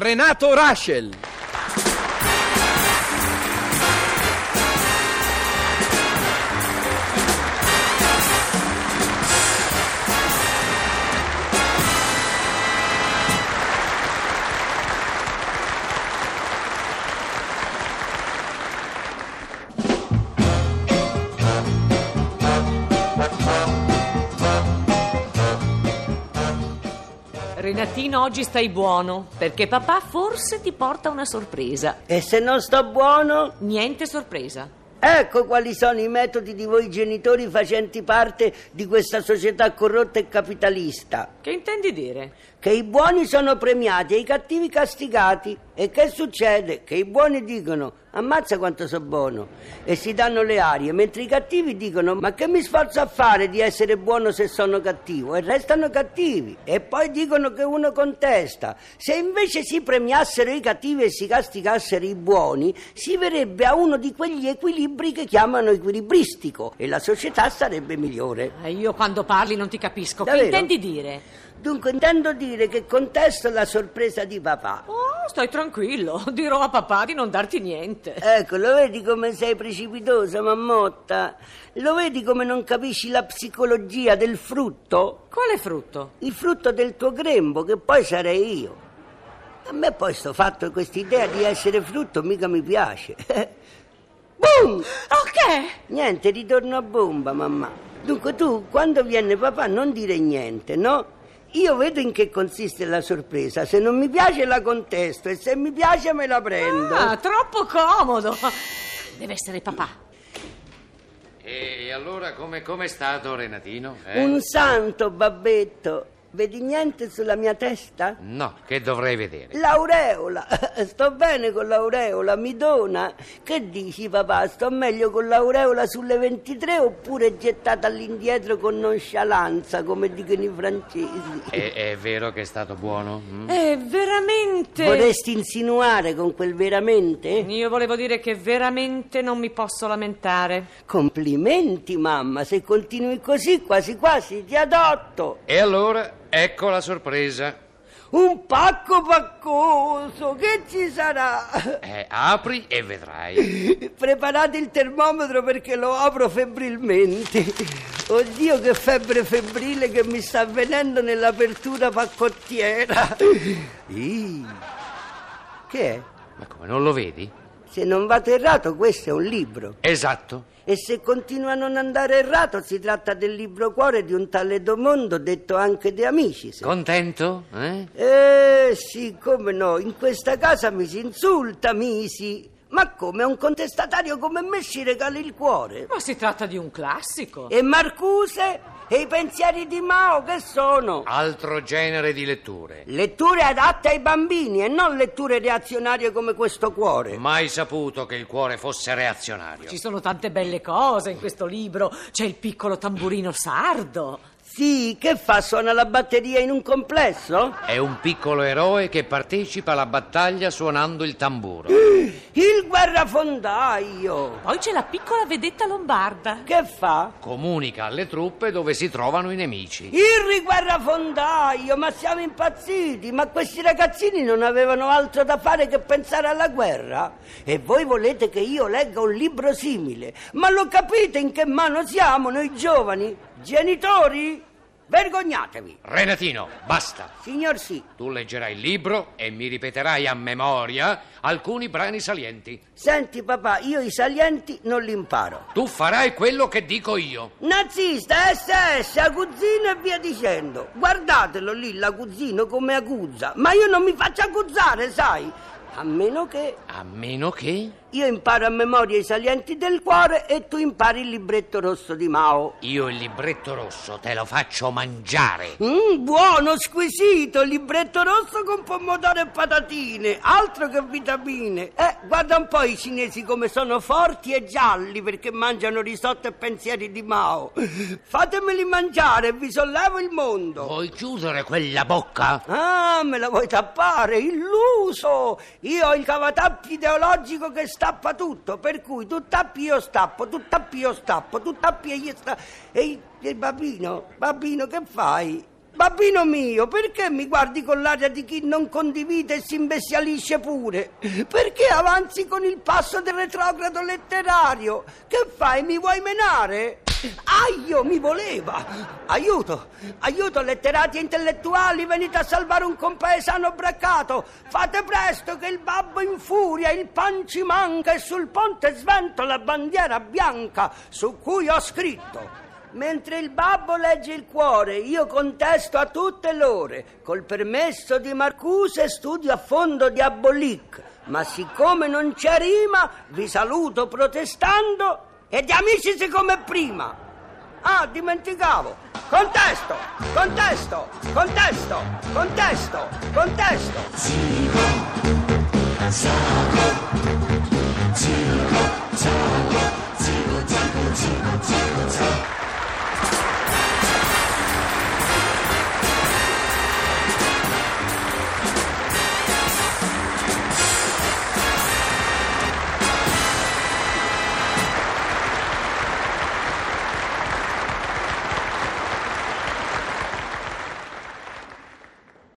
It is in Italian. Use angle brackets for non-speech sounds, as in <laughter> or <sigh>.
Renato Raschel. Renatino, oggi stai buono, perché papà forse ti porta una sorpresa. E se non sto buono? Niente sorpresa. Ecco quali sono i metodi di voi genitori facenti parte di questa società corrotta e capitalista. Che intendi dire? Che i buoni sono premiati e i cattivi castigati. E che succede? Che i buoni dicono ammazza quanto so buono e si danno le arie, mentre i cattivi dicono ma che mi sforzo a fare di essere buono se sono cattivo e restano cattivi e poi dicono che uno contesta. Se invece si premiassero i cattivi e si castigassero i buoni, si verrebbe a uno di quegli equilibri che chiamano equilibristico e la società sarebbe migliore. Eh, io quando parli non ti capisco. Davvero? Che intendi dire? Dunque intendo dire che contesto la sorpresa di papà. Oh, stai tranquillo. <laughs> Dirò a papà di non darti niente. Ecco, lo vedi come sei precipitosa, mammotta? Lo vedi come non capisci la psicologia del frutto? Quale frutto? Il frutto del tuo grembo, che poi sarei io. A me poi sto fatto quest'idea di essere frutto mica mi piace. <laughs> Boom! Ok. Niente, ritorno a bomba, mamma. Dunque tu, quando viene papà, non dire niente, no? Io vedo in che consiste la sorpresa. Se non mi piace la contesto e se mi piace me la prendo. Ah, troppo comodo. Deve essere papà. E allora come è stato Renatino? eh? Un santo, babbetto. Vedi niente sulla mia testa? No, che dovrei vedere? L'aureola. <laughs> Sto bene con l'aureola, mi dona. Che dici, papà? Sto meglio con l'aureola sulle 23 oppure gettata all'indietro con nonchalance, come dicono i francesi? È, è vero che è stato buono? mm? Eh, veramente. Vorresti insinuare con quel veramente? Io volevo dire che veramente non mi posso lamentare. Complimenti, mamma. Se continui così, quasi quasi ti adotto. E allora, ecco la sorpresa. Un pacco paccoso, che ci sarà? Eh, apri e vedrai. Preparate il termometro perché lo apro febbrilmente. Oddio, che febbre febbrile che mi sta avvenendo nell'apertura paccottiera. Ih, Che è? Ma come, non lo vedi? Se non vado errato, questo è un libro. Esatto. E se continua a non andare errato, si tratta del libro cuore di un tale Domondo, detto anche De Amicis. Contento? Eh? Eh sì, come no, in questa casa mi si insulta, misi. Ma come un contestatario come me ci regali il cuore? Ma si tratta di un classico. E Marcuse? E i pensieri di Mao che sono? Altro genere di letture. Letture adatte ai bambini e non letture reazionarie come questo cuore. Mai saputo che il cuore fosse reazionario. Ci sono tante belle cose in questo libro. C'è il piccolo tamburino sardo. Sì, che fa? Suona la batteria in un complesso? È un piccolo eroe che partecipa alla battaglia suonando il tamburo. <gasps> Il guerrafondaio! Poi c'è la piccola vedetta lombarda. Che fa? Comunica alle truppe dove si trovano i nemici. Il guerrafondaio, ma siamo impazziti, ma questi ragazzini non avevano altro da fare che pensare alla guerra. E voi volete che io legga un libro simile? Ma lo capite in che mano siamo noi giovani? Genitori? Vergognatevi! Renatino, basta. Signor sì, Tu leggerai il libro e mi ripeterai a memoria alcuni brani salienti. senti papà, io i salienti non li imparo. Tu farai quello che dico io. Nazista, SS, aguzzino e via dicendo. Guardatelo lì, l'aguzzino come aguzza. Ma io non mi faccio aguzzare, sai? A meno che A meno che io imparo a memoria i salienti del cuore e tu impari il libretto rosso di Mao. io il libretto rosso te lo faccio mangiare. Mmm, buono, squisito, libretto rosso con pomodoro e patatine, altro che vitamine. Eh, guarda un po' i cinesi come sono forti e gialli perché mangiano risotto e pensieri di Mao. Fatemeli mangiare e vi sollevo il mondo. Vuoi chiudere quella bocca? Ah, me la vuoi tappare? Illuso! Io ho il cavatappi ideologico che stappa tutto, per cui tu tappi io stappo, tu tappi io stappo, tu tappi e io sta... E il, il bambino, bambino, che fai? Babbino mio, perché mi guardi con l'aria di chi non condivide e si imbestialisce pure? Perché avanzi con il passo del retrogrado letterario? Che fai, mi vuoi menare? Aio, mi voleva! Aiuto, aiuto letterati e intellettuali, venite a salvare un compaesano braccato! Fate presto che il babbo infuria, il pan ci manca e sul ponte svento la bandiera bianca su cui ho scritto Mentre il babbo legge il cuore, io contesto a tutte l'ore. Col permesso di Marcuse studio a fondo Diabolic. Ma siccome non c'è rima, vi saluto protestando e di amici siccome prima. Ah, dimenticavo. Contesto, contesto, contesto, contesto, contesto. Zero, zero, zero, zero.